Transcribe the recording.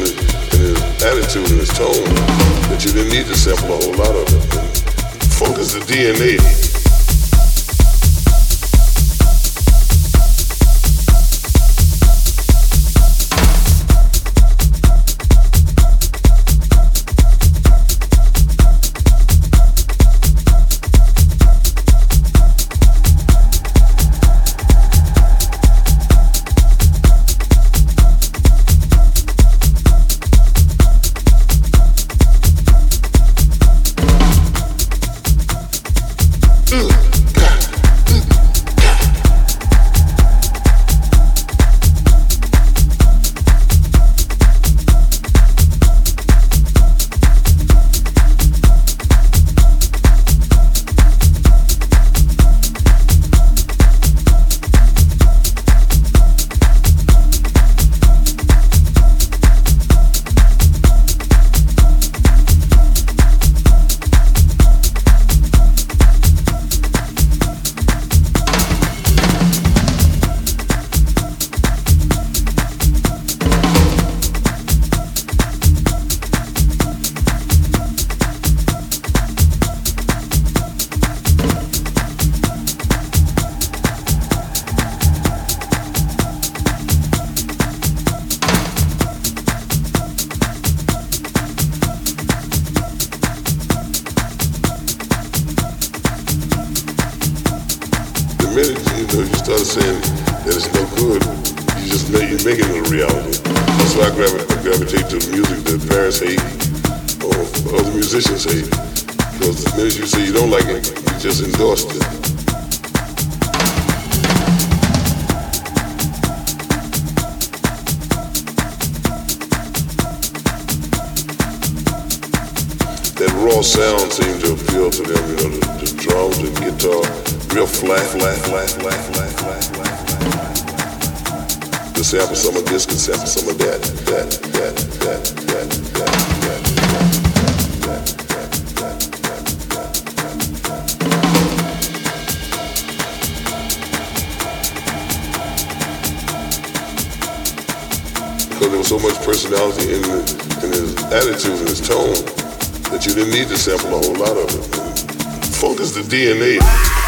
his, in his attitude and his tone that you didn't need to sample a whole lot of it. And focus the DNA because there was so much personality in, the, in his attitude and his tone that you didn't need to sample a whole lot of it. Funk is the DNA.